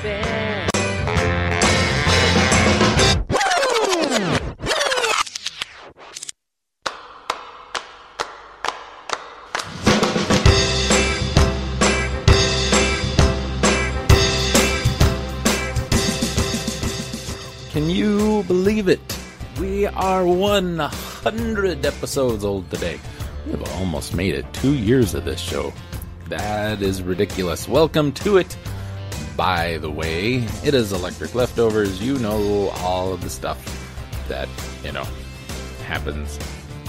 Can you believe it? We are 100 episodes old today. We have almost made it two years of this show. That is ridiculous. Welcome to it. By the way, it is Electric Leftovers. You know all of the stuff that, you know, happens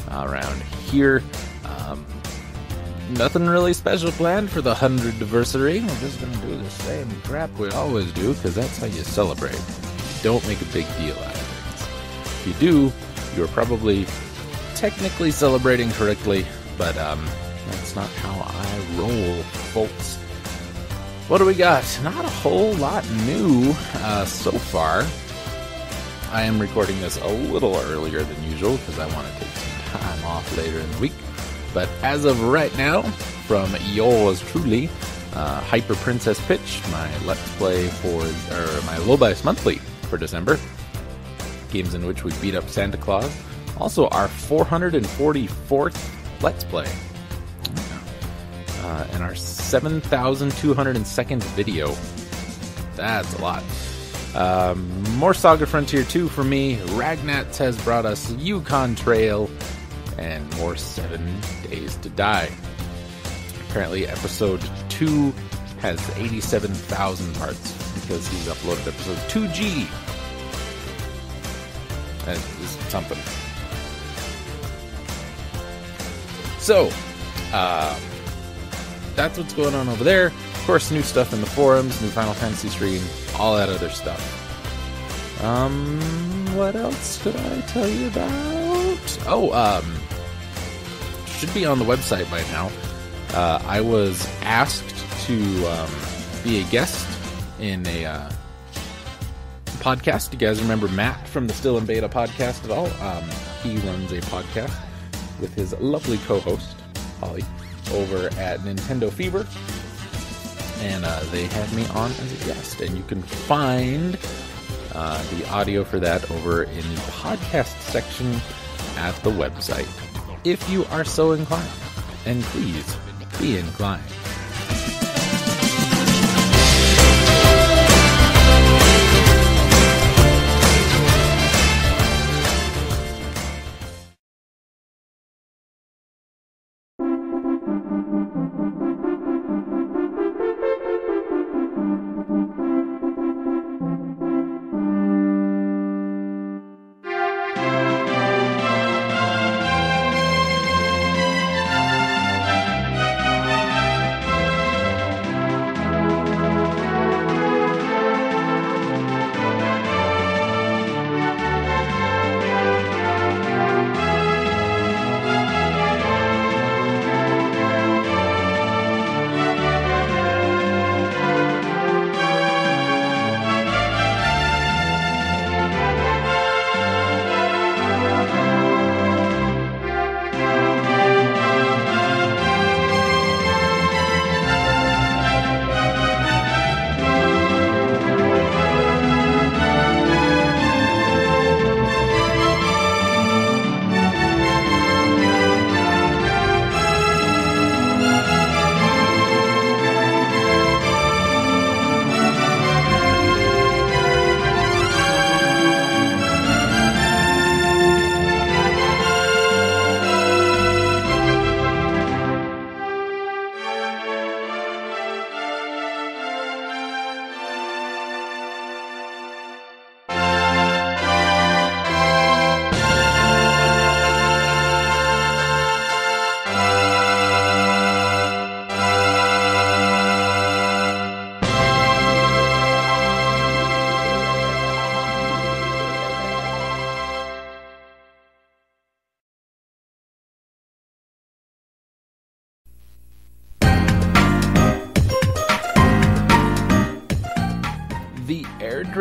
around here. Um, nothing really special planned for the 100th anniversary. We're just going to do the same crap we always do because that's how you celebrate. Don't make a big deal out of things. If you do, you're probably technically celebrating correctly, but um, that's not how I roll, folks. What do we got? Not a whole lot new uh, so far. I am recording this a little earlier than usual because I want to take some time off later in the week. But as of right now, from yours truly, uh, Hyper Princess Pitch, my Let's Play for, or my Lobice Monthly for December. Games in which we beat up Santa Claus. Also, our 444th Let's Play. Uh, and our 7,202nd video. That's a lot. Um, more Saga Frontier 2 for me. Ragnats has brought us Yukon Trail and more Seven Days to Die. Apparently, episode 2 has 87,000 parts because he's uploaded episode 2G. That is something. So, uh, that's what's going on over there. Of course, new stuff in the forums, new Final Fantasy stream, all that other stuff. Um, what else could I tell you about? Oh, um, should be on the website by now. Uh, I was asked to um, be a guest in a uh, podcast. You guys remember Matt from the Still in Beta podcast at all? Um, he runs a podcast with his lovely co-host Holly over at Nintendo Fever, and uh, they had me on as a guest. And you can find uh, the audio for that over in the podcast section at the website, if you are so inclined. And please be inclined.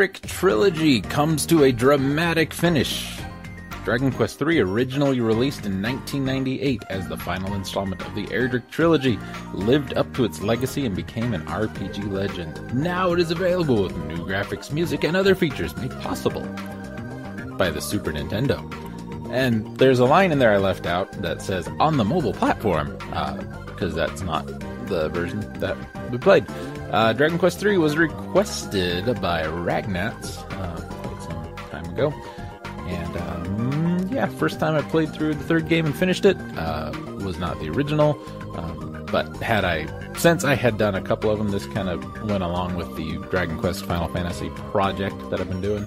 The trilogy comes to a dramatic finish. Dragon Quest III, originally released in 1998 as the final installment of the Erdrick trilogy, lived up to its legacy and became an RPG legend. Now it is available with new graphics, music, and other features made possible by the Super Nintendo. And there's a line in there I left out that says on the mobile platform, because uh, that's not the version that we played. Uh, Dragon Quest III was requested by Ragnats uh, quite some time ago. And um, yeah, first time I played through the third game and finished it uh, was not the original. Um, but had I, since I had done a couple of them, this kind of went along with the Dragon Quest Final Fantasy project that I've been doing.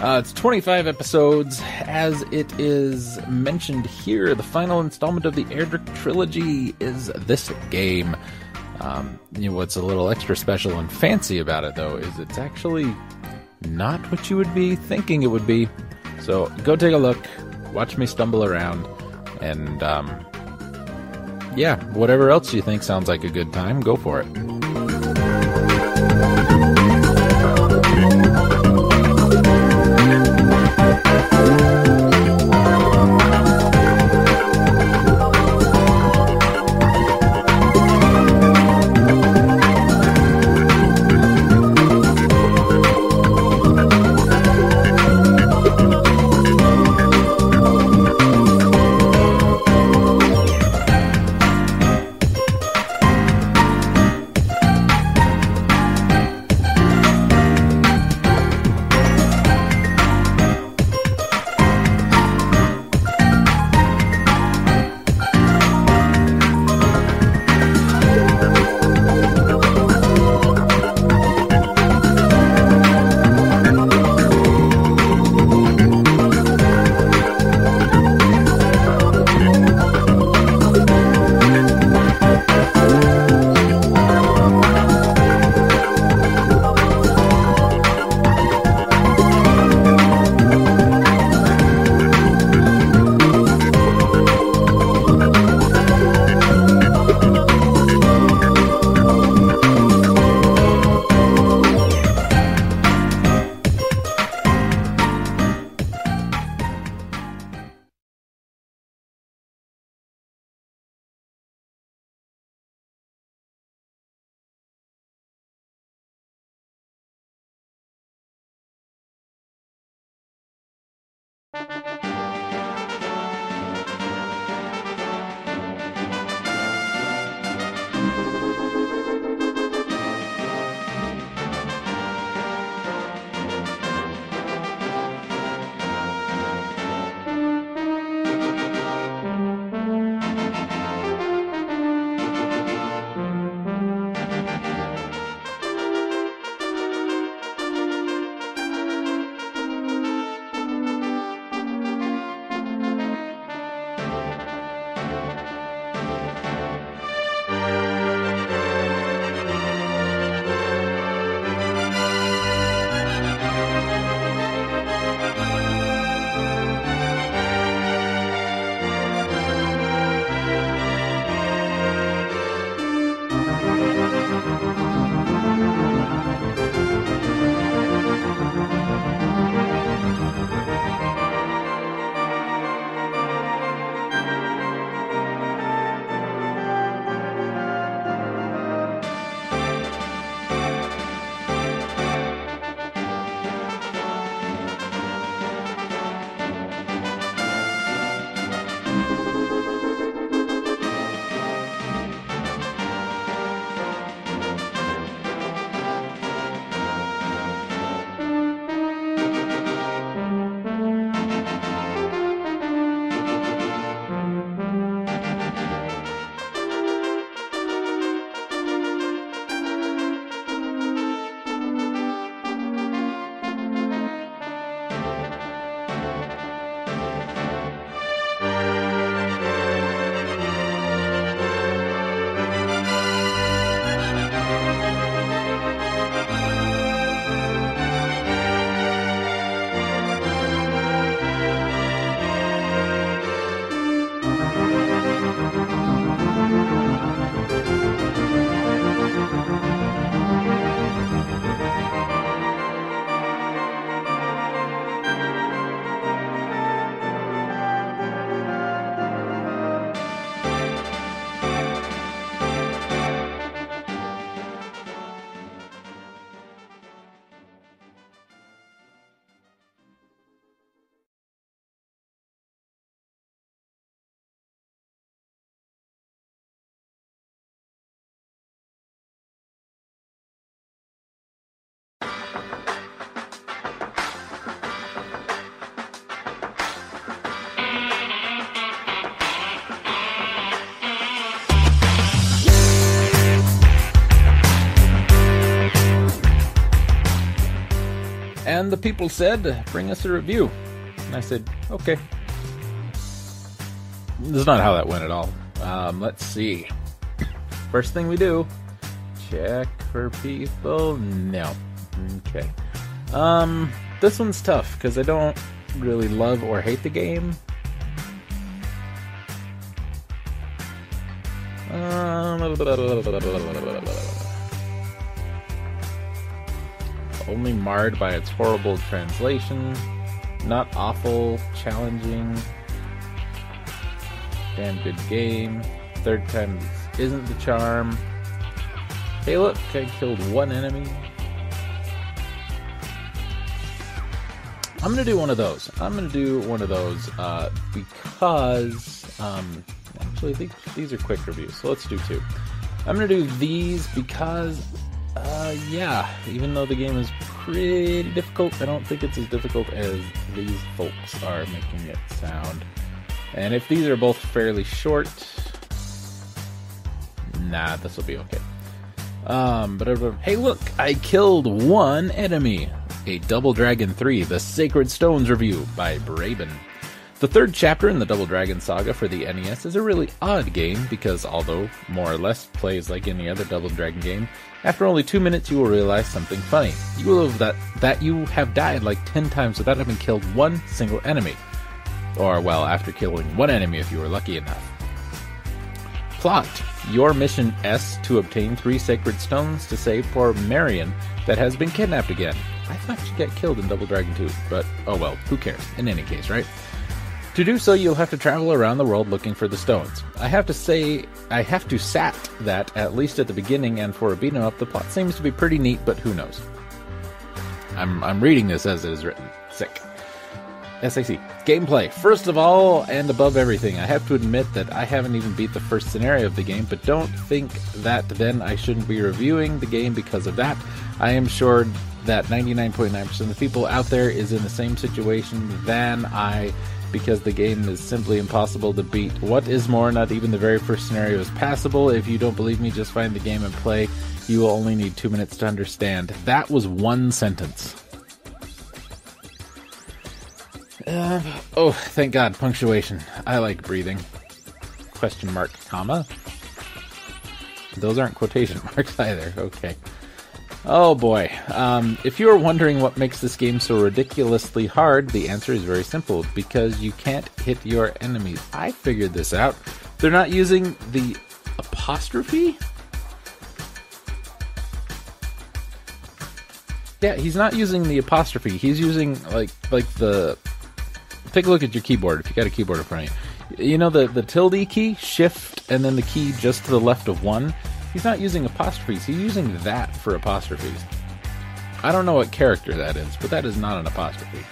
Uh, it's 25 episodes. As it is mentioned here, the final installment of the Erdrick trilogy is this game. Um, you know, what's a little extra special and fancy about it, though, is it's actually not what you would be thinking it would be. So go take a look, watch me stumble around, and um, yeah, whatever else you think sounds like a good time, go for it. The people said, bring us a review. And I said, okay. This is not how that went at all. Um, let's see. First thing we do, check for people. No. Okay. Um, this one's tough because I don't really love or hate the game. Um, only marred by its horrible translation. Not awful, challenging. Damn good game. Third time isn't the charm. Hey, look, I killed one enemy. I'm gonna do one of those. I'm gonna do one of those uh, because um, actually these, these are quick reviews, so let's do two. I'm gonna do these because uh, yeah, even though the game is pretty difficult, I don't think it's as difficult as these folks are making it sound. And if these are both fairly short, nah, this will be okay. Um, but hey, look, I killed one enemy. A Double Dragon 3 The Sacred Stones review by Braben. The third chapter in the Double Dragon saga for the NES is a really odd game because, although more or less plays like any other Double Dragon game, after only two minutes you will realize something funny. You will have that, that you have died like 10 times without having killed one single enemy. Or, well, after killing one enemy if you were lucky enough. Plot Your mission S to obtain three sacred stones to save poor Marion that has been kidnapped again. I thought she got killed in Double Dragon 2, but oh well, who cares? In any case, right? To do so, you'll have to travel around the world looking for the stones. I have to say, I have to sat that at least at the beginning, and for a beat 'em up, the plot seems to be pretty neat, but who knows? I'm I'm reading this as it is written. Sick. SAC. Gameplay. First of all, and above everything, I have to admit that I haven't even beat the first scenario of the game, but don't think that then I shouldn't be reviewing the game because of that. I am sure that 99.9% of people out there is in the same situation than I because the game is simply impossible to beat. What is more, not even the very first scenario is passable. If you don't believe me, just find the game and play. You will only need two minutes to understand. That was one sentence. Uh, oh, thank God, punctuation. I like breathing. Question mark, comma. Those aren't quotation marks either. Okay. Oh boy. Um, if you are wondering what makes this game so ridiculously hard, the answer is very simple because you can't hit your enemies. I figured this out. They're not using the apostrophe? Yeah, he's not using the apostrophe. He's using like like the take a look at your keyboard if you got a keyboard in front of you. You know the the tilde key, shift, and then the key just to the left of one. He's not using apostrophes. He's using that for apostrophes. I don't know what character that is, but that is not an apostrophe.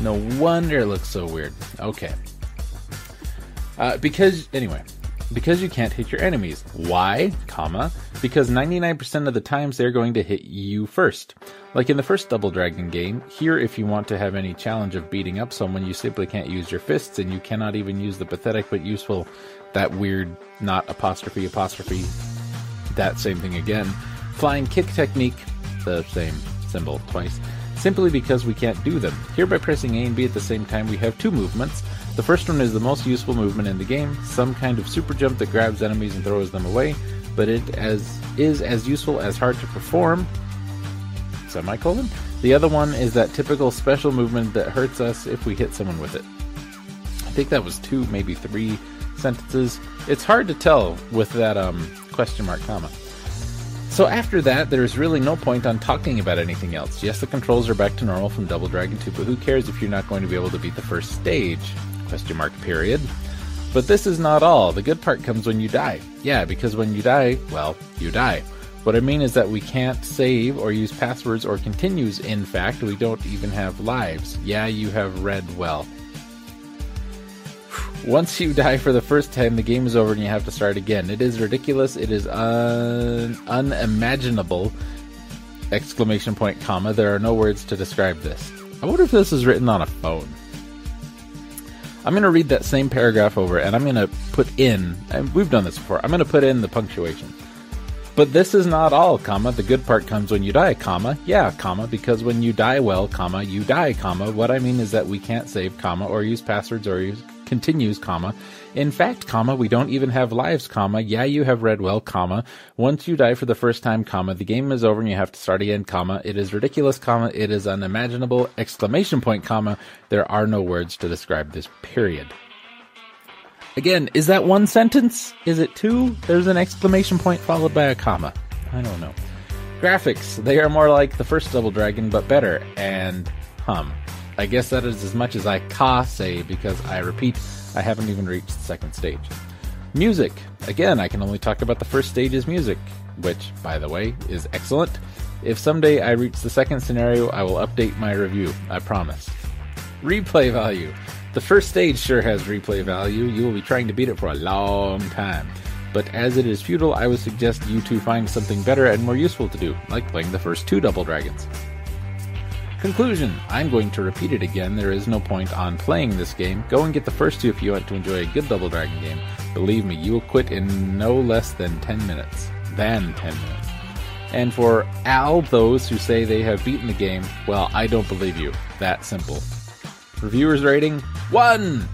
No wonder it looks so weird. Okay. Uh, because anyway, because you can't hit your enemies. Why? Comma. Because 99% of the times they're going to hit you first. Like in the first Double Dragon game, here if you want to have any challenge of beating up someone, you simply can't use your fists and you cannot even use the pathetic but useful, that weird, not apostrophe apostrophe, that same thing again. Flying kick technique, the same symbol twice, simply because we can't do them. Here by pressing A and B at the same time, we have two movements. The first one is the most useful movement in the game, some kind of super jump that grabs enemies and throws them away, but it as is as useful as hard to perform. Semicolon. The other one is that typical special movement that hurts us if we hit someone with it. I think that was two, maybe three sentences. It's hard to tell with that um, question mark comma. So after that, there's really no point on talking about anything else. Yes, the controls are back to normal from Double Dragon 2, but who cares if you're not going to be able to beat the first stage? Question mark period. But this is not all. The good part comes when you die. Yeah, because when you die, well, you die. What I mean is that we can't save or use passwords or continues. In fact, we don't even have lives. Yeah, you have read well. Once you die for the first time, the game is over and you have to start again. It is ridiculous. It is un- unimaginable! Exclamation point, comma. There are no words to describe this. I wonder if this is written on a phone. I'm going to read that same paragraph over and I'm going to put in, and we've done this before, I'm going to put in the punctuation. But this is not all, comma. The good part comes when you die, comma. Yeah, comma, because when you die well, comma, you die, comma. What I mean is that we can't save, comma, or use passwords or use continues, comma. In fact, comma, we don't even have lives, comma. Yeah, you have read well, comma. Once you die for the first time, comma, the game is over and you have to start again, comma. It is ridiculous, comma. It is unimaginable, exclamation point, comma. There are no words to describe this period. Again, is that one sentence? Is it two? There's an exclamation point followed by a comma. I don't know. Graphics, they are more like the first Double Dragon, but better. And hum. I guess that is as much as I ca say because I repeat, I haven't even reached the second stage. Music. Again, I can only talk about the first stage's music, which, by the way, is excellent. If someday I reach the second scenario, I will update my review. I promise. Replay value. The first stage sure has replay value. You will be trying to beat it for a long time. But as it is futile, I would suggest you to find something better and more useful to do, like playing the first two Double Dragons. Conclusion I'm going to repeat it again. There is no point on playing this game. Go and get the first two if you want to enjoy a good Double Dragon game. Believe me, you will quit in no less than 10 minutes. Than 10 minutes. And for all those who say they have beaten the game, well, I don't believe you. That simple. Reviewers rating 1.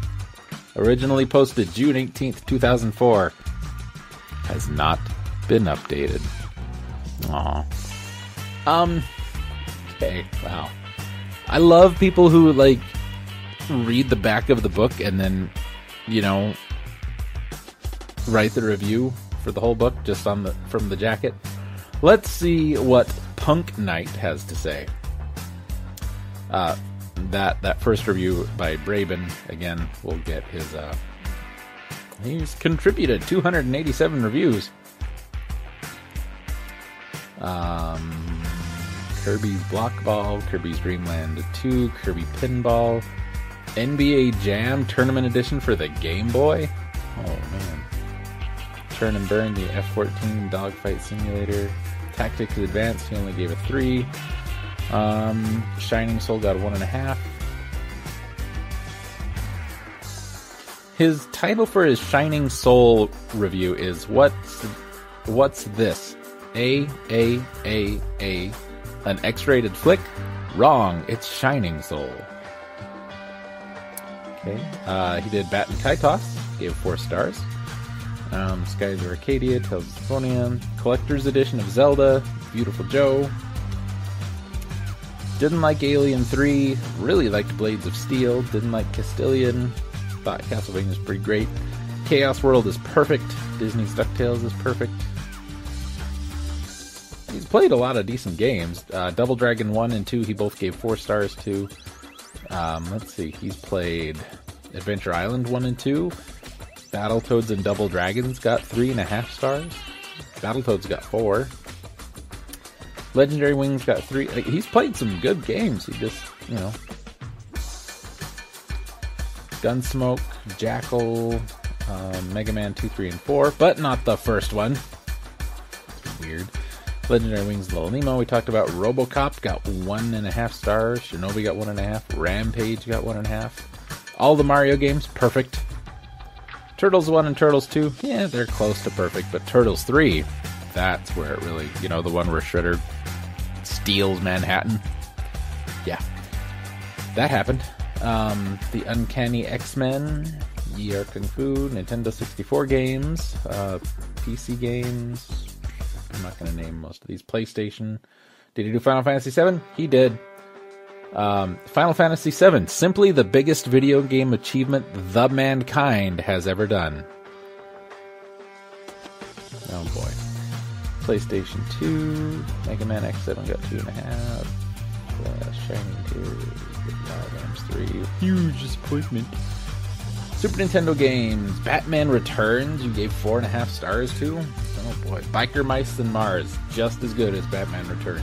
Originally posted June 18th, 2004. Has not been updated. Aw. Um. Okay, wow. I love people who, like, read the back of the book and then, you know, write the review for the whole book just on the from the jacket. Let's see what Punk Knight has to say. Uh, that that first review by Braben again will get his uh he's contributed 287 reviews. Um Kirby's Block Ball, Kirby's Dreamland 2, Kirby Pinball, NBA Jam Tournament Edition for the Game Boy. Oh man. Turn and Burn, the F14 Dogfight Simulator. Tactics Advanced, he only gave a 3. Um, Shining Soul got a one and a half. His title for his Shining Soul review is "What's What's This? A A A A, an X-rated flick? Wrong. It's Shining Soul." Okay. Uh, he did Baten Kaitos, gave four stars. Um, Skies of Arcadia, Tales of Symphonia, Collector's Edition of Zelda, Beautiful Joe, didn't like Alien 3, really liked Blades of Steel, didn't like Castelian, thought Castlevania was pretty great. Chaos World is perfect, Disney's DuckTales is perfect. He's played a lot of decent games. Uh, Double Dragon 1 and 2, he both gave 4 stars to. Um, let's see, he's played Adventure Island 1 and 2. Battletoads and Double Dragons got 3.5 stars. Battletoads got 4. Legendary Wings got three. Like, he's played some good games. He just, you know, Gunsmoke, Jackal, uh, Mega Man 2, 3, and 4, but not the first one. weird. Legendary Wings, Little Nemo. We talked about RoboCop, got one and a half stars. Shinobi got one and a half. Rampage got one and a half. All the Mario games, perfect. Turtles 1 and Turtles 2, yeah, they're close to perfect, but Turtles 3, that's where it really, you know, the one where Shredder steals Manhattan. Yeah, that happened. Um, the Uncanny X Men, ER Kung Fu, Nintendo 64 games, uh, PC games. I'm not going to name most of these. PlayStation. Did he do Final Fantasy VII? He did. Um, Final Fantasy VII, simply the biggest video game achievement the mankind has ever done. Oh boy. PlayStation 2, Mega Man X7 got 2.5, uh, Shining Tears, Rams 3, huge disappointment. Super Nintendo games, Batman Returns, you gave 4.5 stars to? Oh boy. Biker Mice and Mars, just as good as Batman Returns.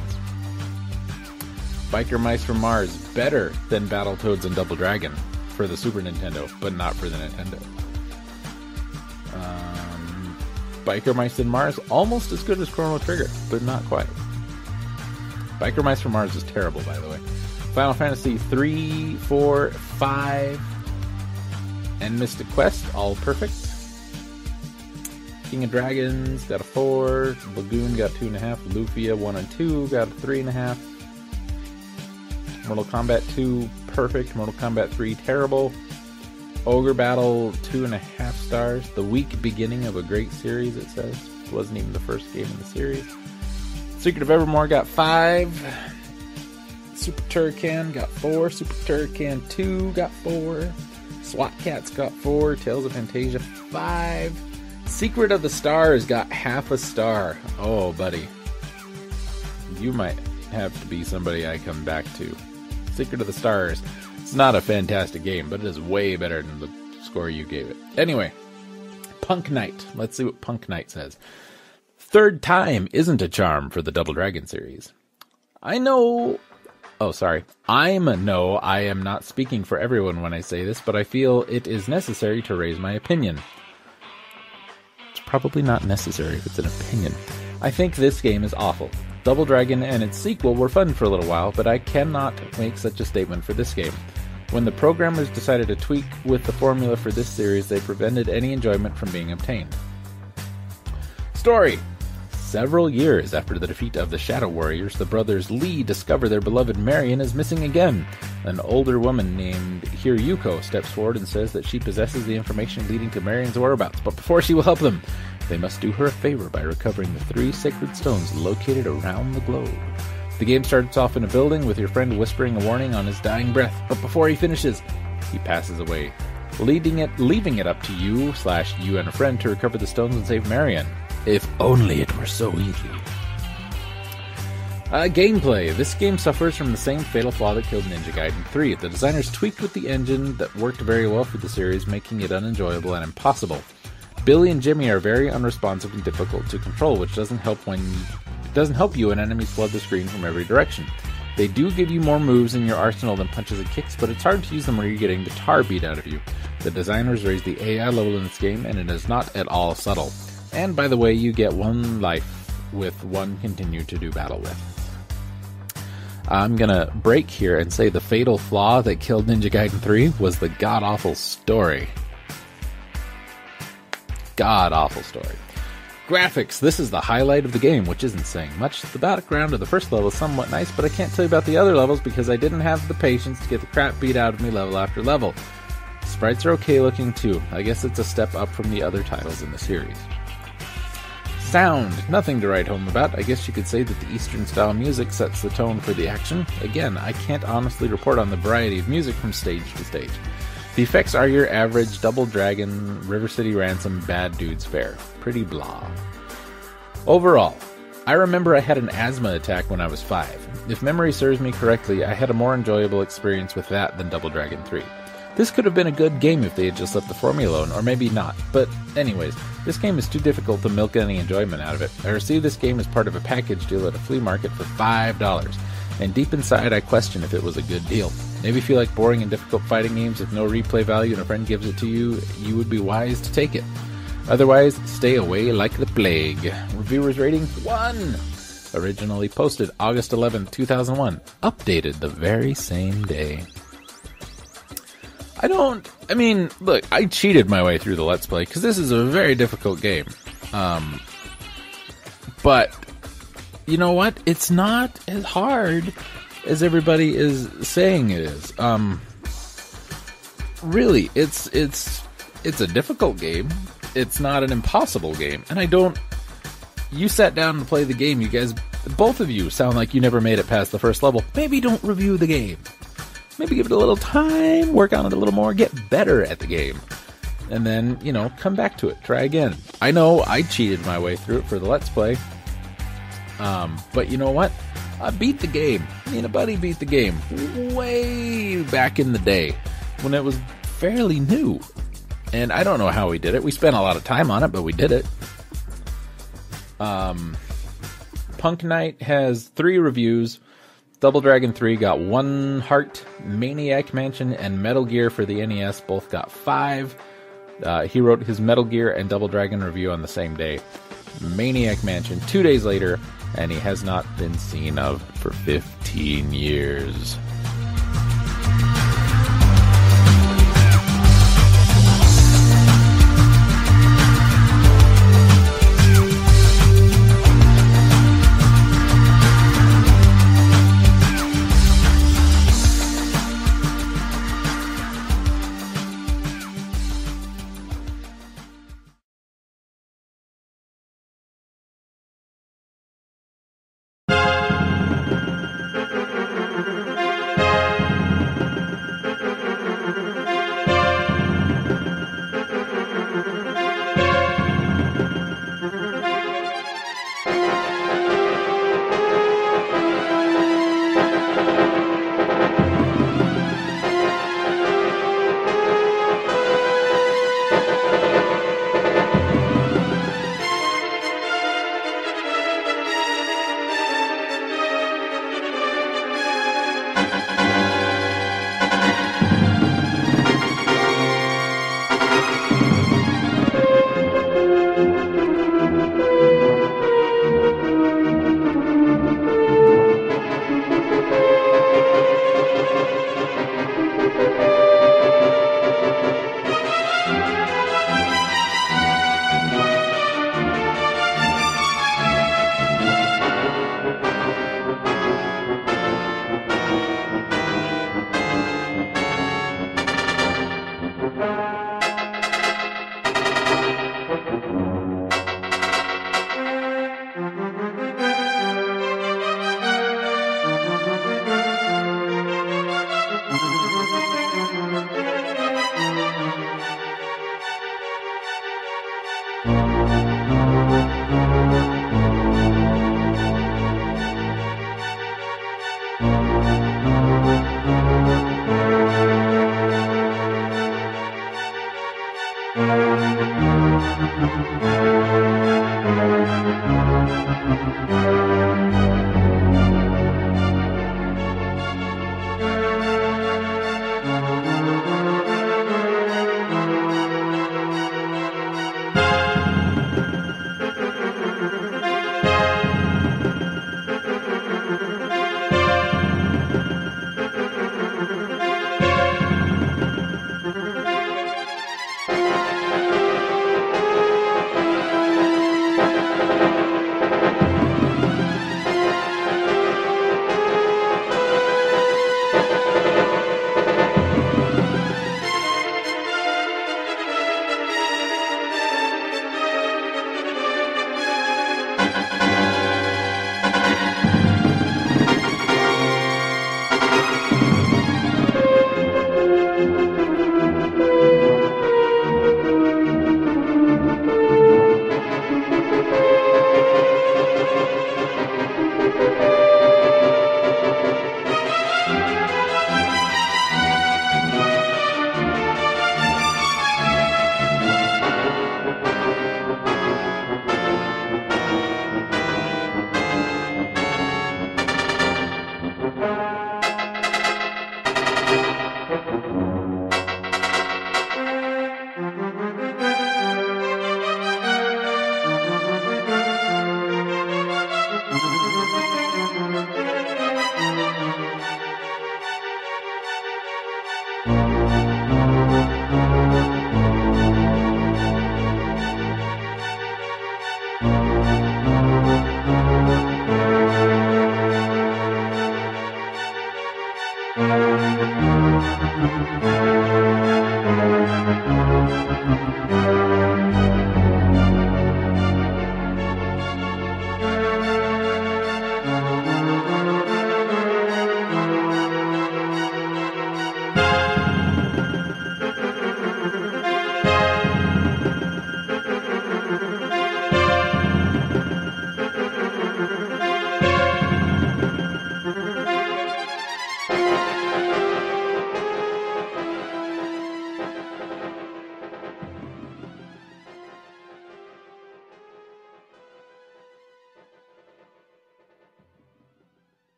Biker Mice from Mars, better than Battletoads and Double Dragon for the Super Nintendo, but not for the Nintendo. Um, Biker Mice from Mars, almost as good as Chrono Trigger, but not quite. Biker Mice from Mars is terrible, by the way. Final Fantasy 3, 4, 5, and Mystic Quest, all perfect. King of Dragons got a four. Lagoon got two and a half. Lufia one and two got a three and a half. Mortal Kombat 2 perfect. Mortal Kombat 3 terrible. Ogre Battle two and a half stars. The weak beginning of a great series. It says it wasn't even the first game in the series. Secret of Evermore got five. Super Turrican got four. Super Turrican 2 got four. SWAT Kats got four. Tales of Fantasia five. Secret of the Stars got half a star. Oh, buddy. You might have to be somebody I come back to. Secret of the Stars. It's not a fantastic game, but it is way better than the score you gave it. Anyway, Punk Knight. Let's see what Punk Knight says. Third time isn't a charm for the Double Dragon series. I know Oh, sorry. I'm no, I am not speaking for everyone when I say this, but I feel it is necessary to raise my opinion. It's probably not necessary if it's an opinion. I think this game is awful. Double Dragon and its sequel were fun for a little while, but I cannot make such a statement for this game. When the programmers decided to tweak with the formula for this series, they prevented any enjoyment from being obtained. Story Several years after the defeat of the Shadow Warriors, the brothers Lee discover their beloved Marion is missing again. An older woman named Hiryuko steps forward and says that she possesses the information leading to Marion's whereabouts, but before she will help them, they must do her a favor by recovering the three sacred stones located around the globe. The game starts off in a building with your friend whispering a warning on his dying breath, but before he finishes, he passes away, leading it, leaving it up to you slash you and a friend to recover the stones and save Marion. If only it were so easy. Uh, gameplay. This game suffers from the same fatal flaw that killed Ninja Gaiden 3. The designers tweaked with the engine that worked very well for the series, making it unenjoyable and impossible. Billy and Jimmy are very unresponsive and difficult to control, which doesn't help when it doesn't help you when enemies flood the screen from every direction. They do give you more moves in your arsenal than punches and kicks, but it's hard to use them where you're getting the tar beat out of you. The designers raised the AI level in this game, and it is not at all subtle. And by the way, you get one life with one continue to do battle with. I'm gonna break here and say the fatal flaw that killed Ninja Gaiden 3 was the god awful story. God awful story. Graphics. This is the highlight of the game, which isn't saying much. The background of the first level is somewhat nice, but I can't tell you about the other levels because I didn't have the patience to get the crap beat out of me level after level. Sprites are okay looking too. I guess it's a step up from the other titles in the series. Sound. Nothing to write home about. I guess you could say that the Eastern style music sets the tone for the action. Again, I can't honestly report on the variety of music from stage to stage. The effects are your average Double Dragon, River City Ransom, Bad Dudes fare. Pretty blah. Overall, I remember I had an asthma attack when I was 5. If memory serves me correctly, I had a more enjoyable experience with that than Double Dragon 3. This could have been a good game if they had just left the formula alone, or maybe not. But, anyways, this game is too difficult to milk any enjoyment out of it. I received this game as part of a package deal at a flea market for $5, and deep inside I question if it was a good deal. Maybe if you like boring and difficult fighting games with no replay value and a friend gives it to you, you would be wise to take it. Otherwise, stay away like the plague. Reviewers rating 1! Originally posted August 11, 2001. Updated the very same day. I don't. I mean, look, I cheated my way through the Let's Play because this is a very difficult game. Um, but you know what? It's not as hard as everybody is saying it is. Um, really, it's it's it's a difficult game. It's not an impossible game, and I don't. You sat down to play the game. You guys, both of you, sound like you never made it past the first level. Maybe don't review the game maybe give it a little time, work on it a little more, get better at the game. And then, you know, come back to it, try again. I know I cheated my way through it for the Let's Play. Um, but you know what? I beat the game. Me and a buddy beat the game way back in the day when it was fairly new. And I don't know how we did it. We spent a lot of time on it, but we did it. Um, Punk Knight has three reviews. Double Dragon 3 got one heart, Maniac Mansion and Metal Gear for the NES both got five. Uh, he wrote his Metal Gear and Double Dragon review on the same day. Maniac Mansion two days later, and he has not been seen of for 15 years.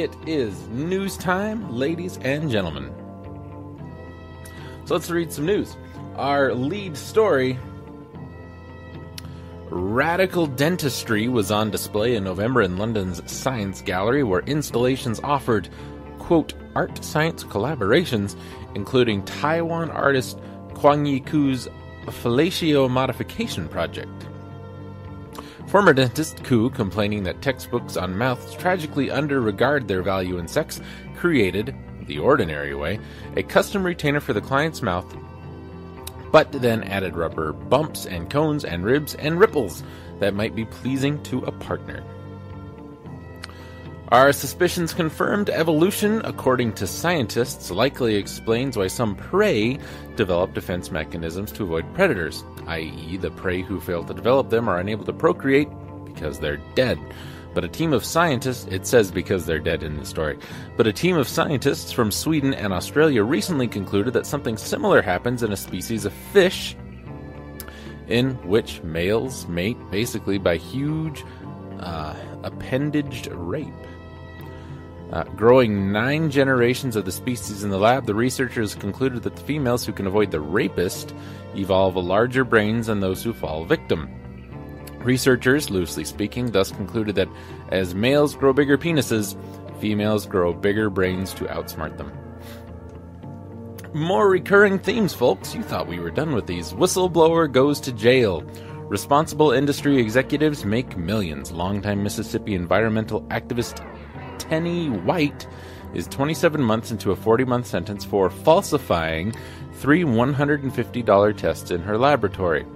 It is news time, ladies and gentlemen. So let's read some news. Our lead story Radical Dentistry was on display in November in London's Science Gallery, where installations offered, quote, art science collaborations, including Taiwan artist Kuang-Yi Ku's fellatio modification project. Former dentist Ku, complaining that textbooks on mouths tragically underregard their value in sex, created, the ordinary way, a custom retainer for the client's mouth but then added rubber bumps and cones and ribs and ripples that might be pleasing to a partner. Our suspicions confirmed evolution, according to scientists, likely explains why some prey develop defense mechanisms to avoid predators, i.e., the prey who fail to develop them are unable to procreate because they're dead. But a team of scientists, it says because they're dead in the story, but a team of scientists from Sweden and Australia recently concluded that something similar happens in a species of fish in which males mate basically by huge uh, appendaged rape. Uh, growing nine generations of the species in the lab, the researchers concluded that the females who can avoid the rapist evolve larger brains than those who fall victim. Researchers, loosely speaking, thus concluded that as males grow bigger penises, females grow bigger brains to outsmart them. More recurring themes, folks. You thought we were done with these. Whistleblower goes to jail. Responsible industry executives make millions. Longtime Mississippi environmental activist Tennie White is 27 months into a 40 month sentence for falsifying three $150 tests in her laboratory.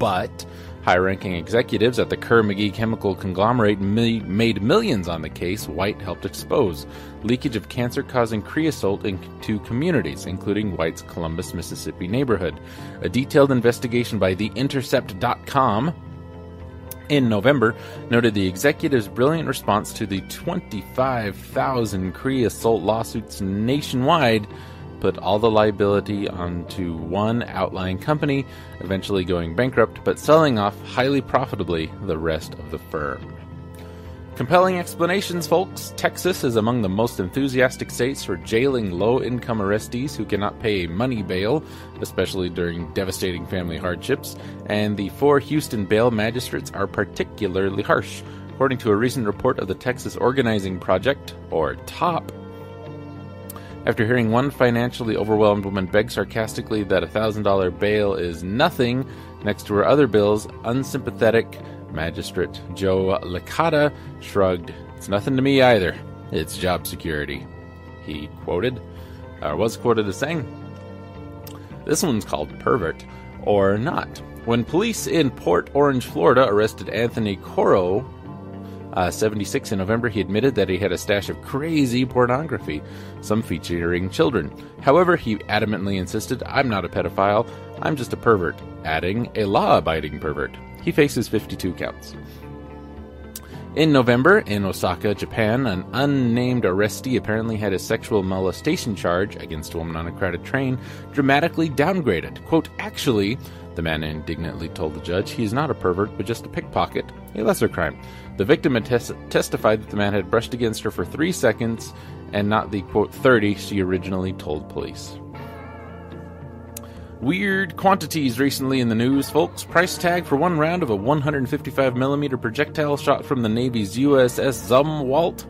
But High ranking executives at the Kerr McGee chemical conglomerate made millions on the case White helped expose leakage of cancer causing creosote into communities, including White's Columbus, Mississippi neighborhood. A detailed investigation by TheIntercept.com in November noted the executive's brilliant response to the 25,000 creosote lawsuits nationwide put all the liability onto one outlying company, eventually going bankrupt, but selling off highly profitably the rest of the firm. Compelling explanations, folks. Texas is among the most enthusiastic states for jailing low income arrestees who cannot pay money bail, especially during devastating family hardships, and the four Houston bail magistrates are particularly harsh. According to a recent report of the Texas Organizing Project, or TOP, after hearing one financially overwhelmed woman beg sarcastically that a $1,000 bail is nothing next to her other bills, unsympathetic Magistrate Joe Licata shrugged, It's nothing to me either. It's job security. He quoted, or was quoted as saying, This one's called pervert, or not. When police in Port Orange, Florida arrested Anthony Coro uh, 76 in November, he admitted that he had a stash of crazy pornography, some featuring children. However, he adamantly insisted, I'm not a pedophile, I'm just a pervert, adding, a law abiding pervert. He faces 52 counts. In November, in Osaka, Japan, an unnamed arrestee apparently had a sexual molestation charge against a woman on a crowded train dramatically downgraded. Quote, actually, the man indignantly told the judge, he is not a pervert, but just a pickpocket, a lesser crime. The victim had tes- testified that the man had brushed against her for three seconds and not the quote 30 she originally told police. Weird quantities recently in the news, folks. Price tag for one round of a 155mm projectile shot from the Navy's USS Zumwalt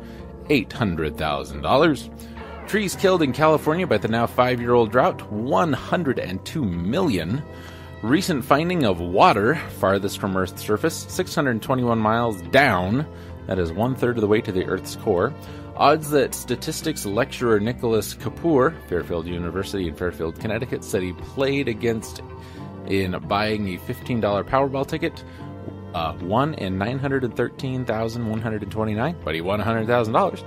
$800,000. Trees killed in California by the now five year old drought 102 million. Recent finding of water farthest from Earth's surface, 621 miles down. That is one third of the way to the Earth's core. Odds that statistics lecturer Nicholas Kapoor, Fairfield University in Fairfield, Connecticut, said he played against in buying a $15 Powerball ticket. Uh, won in 913,129, but he won $100,000.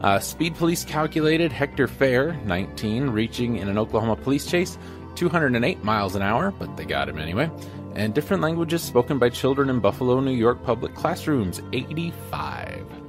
Uh, speed police calculated Hector Fair, 19, reaching in an Oklahoma police chase 208 miles an hour, but they got him anyway. And different languages spoken by children in Buffalo, New York public classrooms, 85.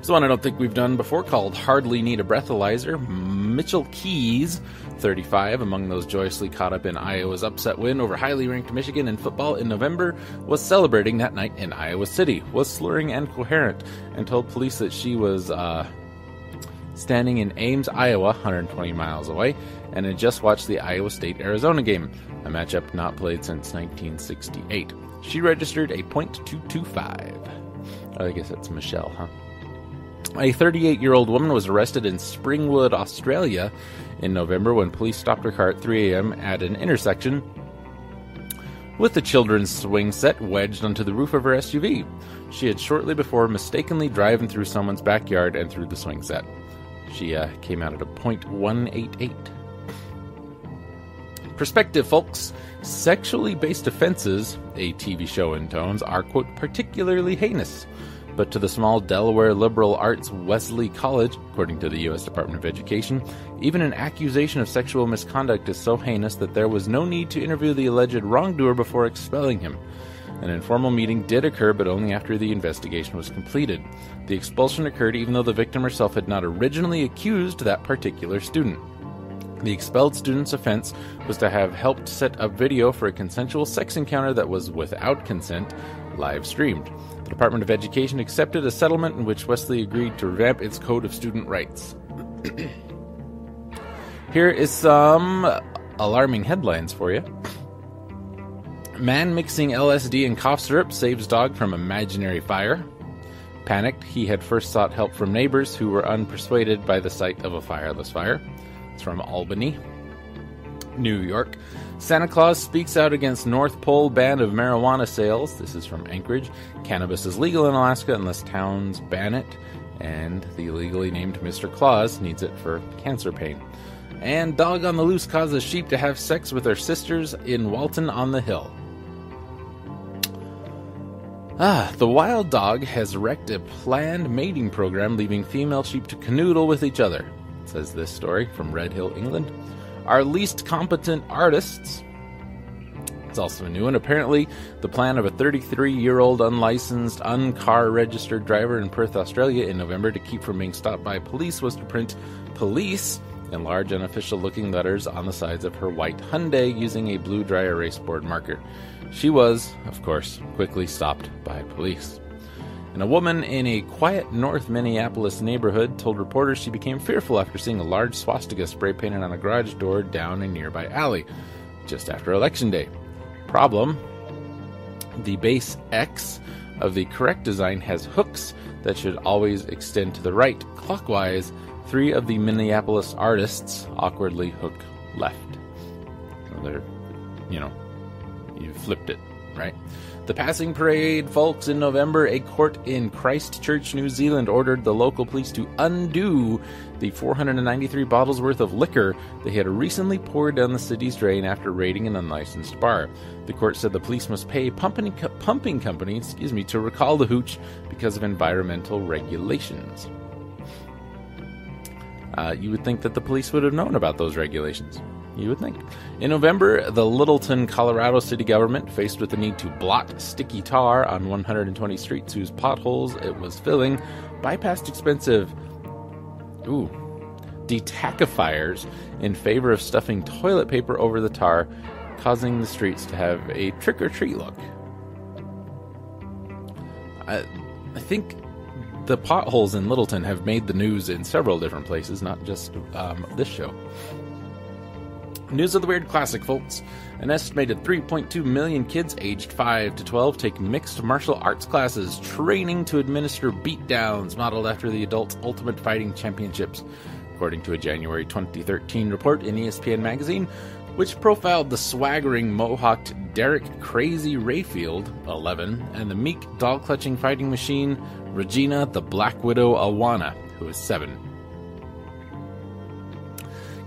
This one I don't think we've done before called Hardly Need a Breathalyzer. Mitchell Keys, 35, among those joyously caught up in Iowa's upset win over highly ranked Michigan in football in November, was celebrating that night in Iowa City, was slurring and coherent, and told police that she was uh, standing in Ames, Iowa, 120 miles away, and had just watched the Iowa State Arizona game, a matchup not played since 1968. She registered a .225. Oh, I guess that's Michelle, huh? A 38 year old woman was arrested in Springwood, Australia in November when police stopped her car at 3 a.m. at an intersection with the children's swing set wedged onto the roof of her SUV. She had shortly before mistakenly driven through someone's backyard and through the swing set. She uh, came out at a .188. Perspective, folks. Sexually based offenses, a TV show in tones, are, quote, particularly heinous. But to the small Delaware liberal arts Wesley College, according to the U.S. Department of Education, even an accusation of sexual misconduct is so heinous that there was no need to interview the alleged wrongdoer before expelling him. An informal meeting did occur, but only after the investigation was completed. The expulsion occurred even though the victim herself had not originally accused that particular student. The expelled student's offense was to have helped set up video for a consensual sex encounter that was without consent, live streamed. Department of Education accepted a settlement in which Wesley agreed to revamp its code of student rights. Here is some alarming headlines for you. Man mixing LSD and cough syrup saves dog from imaginary fire. Panicked, he had first sought help from neighbors who were unpersuaded by the sight of a fireless fire. It's from Albany. New York. Santa Claus speaks out against North Pole ban of marijuana sales. This is from Anchorage. Cannabis is legal in Alaska unless towns ban it. And the illegally named Mr. Claus needs it for cancer pain. And dog on the loose causes sheep to have sex with their sisters in Walton on the Hill. Ah, the wild dog has wrecked a planned mating program, leaving female sheep to canoodle with each other says this story from Red Hill, England. Our least competent artists. It's also a new one. Apparently, the plan of a 33 year old unlicensed, uncar registered driver in Perth, Australia in November to keep from being stopped by police was to print police in large unofficial looking letters on the sides of her white Hyundai using a blue dry erase board marker. She was, of course, quickly stopped by police. And a woman in a quiet North Minneapolis neighborhood told reporters she became fearful after seeing a large swastika spray painted on a garage door down a nearby alley just after Election Day. Problem the base X of the correct design has hooks that should always extend to the right clockwise. Three of the Minneapolis artists awkwardly hook left. So they're, you know, you flipped it, right? The passing parade, folks, in November, a court in Christchurch, New Zealand ordered the local police to undo the 493 bottles worth of liquor they had recently poured down the city's drain after raiding an unlicensed bar. The court said the police must pay pumping, pumping company, excuse me, to recall the hooch because of environmental regulations. Uh, you would think that the police would have known about those regulations. You would think. In November, the Littleton, Colorado city government, faced with the need to blot sticky tar on 120 streets whose potholes it was filling, bypassed expensive, ooh, detachifiers in favor of stuffing toilet paper over the tar, causing the streets to have a trick or treat look. I, I think the potholes in Littleton have made the news in several different places, not just um, this show. News of the Weird Classic, folks. An estimated 3.2 million kids aged 5 to 12 take mixed martial arts classes, training to administer beatdowns modeled after the Adult Ultimate Fighting Championships, according to a January 2013 report in ESPN Magazine, which profiled the swaggering mohawked Derek Crazy Rayfield, 11, and the meek doll clutching fighting machine Regina the Black Widow Awana, who is 7.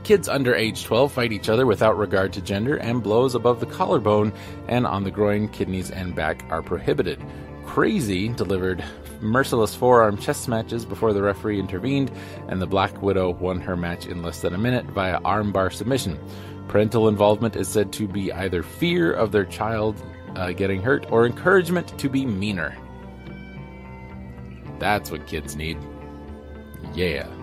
Kids under age 12 fight each other without regard to gender, and blows above the collarbone and on the groin, kidneys, and back are prohibited. Crazy delivered merciless forearm chest matches before the referee intervened, and the Black Widow won her match in less than a minute via armbar submission. Parental involvement is said to be either fear of their child uh, getting hurt or encouragement to be meaner. That's what kids need. Well,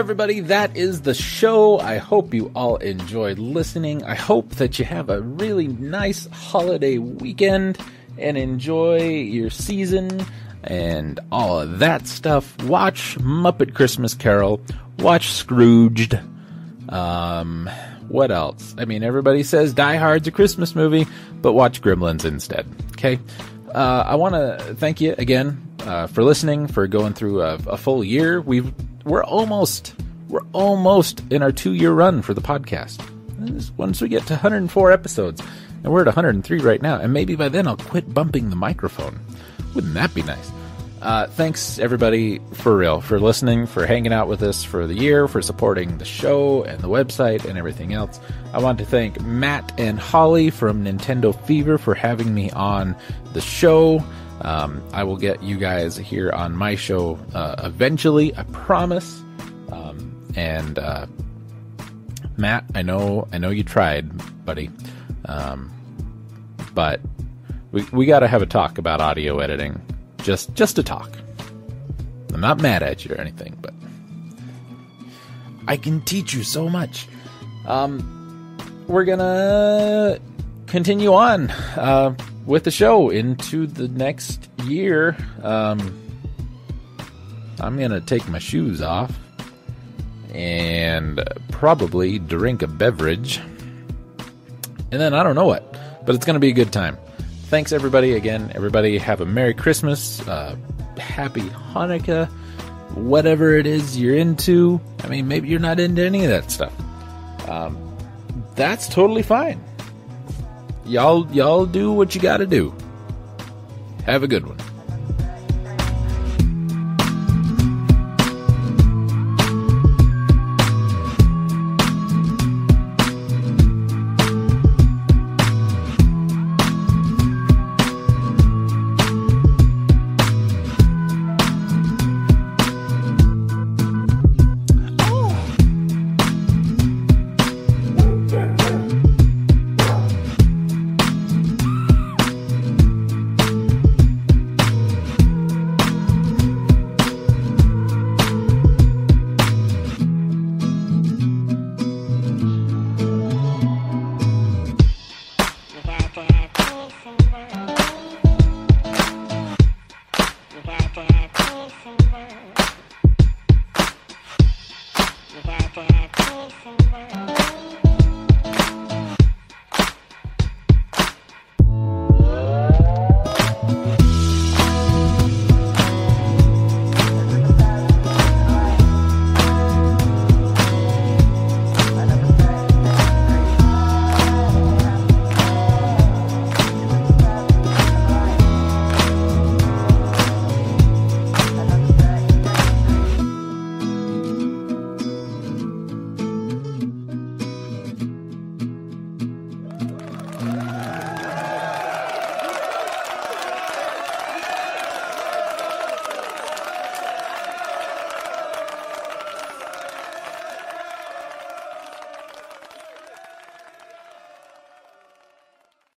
everybody, that is the show. I hope you all enjoyed listening. I hope that you have a really nice holiday weekend and enjoy your season and all of that stuff. Watch Muppet Christmas Carol. Watch Scrooged. Um, what else? I mean, everybody says Die Hard's a Christmas movie, but watch Gremlins instead. Okay. Uh, I want to thank you again uh, for listening, for going through a, a full year. We've we're almost we're almost in our two year run for the podcast. Once we get to 104 episodes, and we're at 103 right now, and maybe by then I'll quit bumping the microphone. Wouldn't that be nice? Uh, thanks everybody for real for listening, for hanging out with us for the year, for supporting the show and the website and everything else. I want to thank Matt and Holly from Nintendo Fever for having me on the show. Um, I will get you guys here on my show uh, eventually, I promise. Um, and uh, Matt, I know, I know you tried, buddy, um, but we we got to have a talk about audio editing, just just to talk. I'm not mad at you or anything, but I can teach you so much. Um, we're gonna continue on. Uh, with the show into the next year. Um, I'm to take my shoes off and probably drink a beverage. And then I don't know what, but it's to be a good time. Thanks, everybody. Again, everybody have a Merry Christmas, uh, Happy Hanukkah, whatever it is you're into. I mean, maybe you're not into any of that stuff. Um, that's totally fine y'all y'all do what you got to do. Have a good one.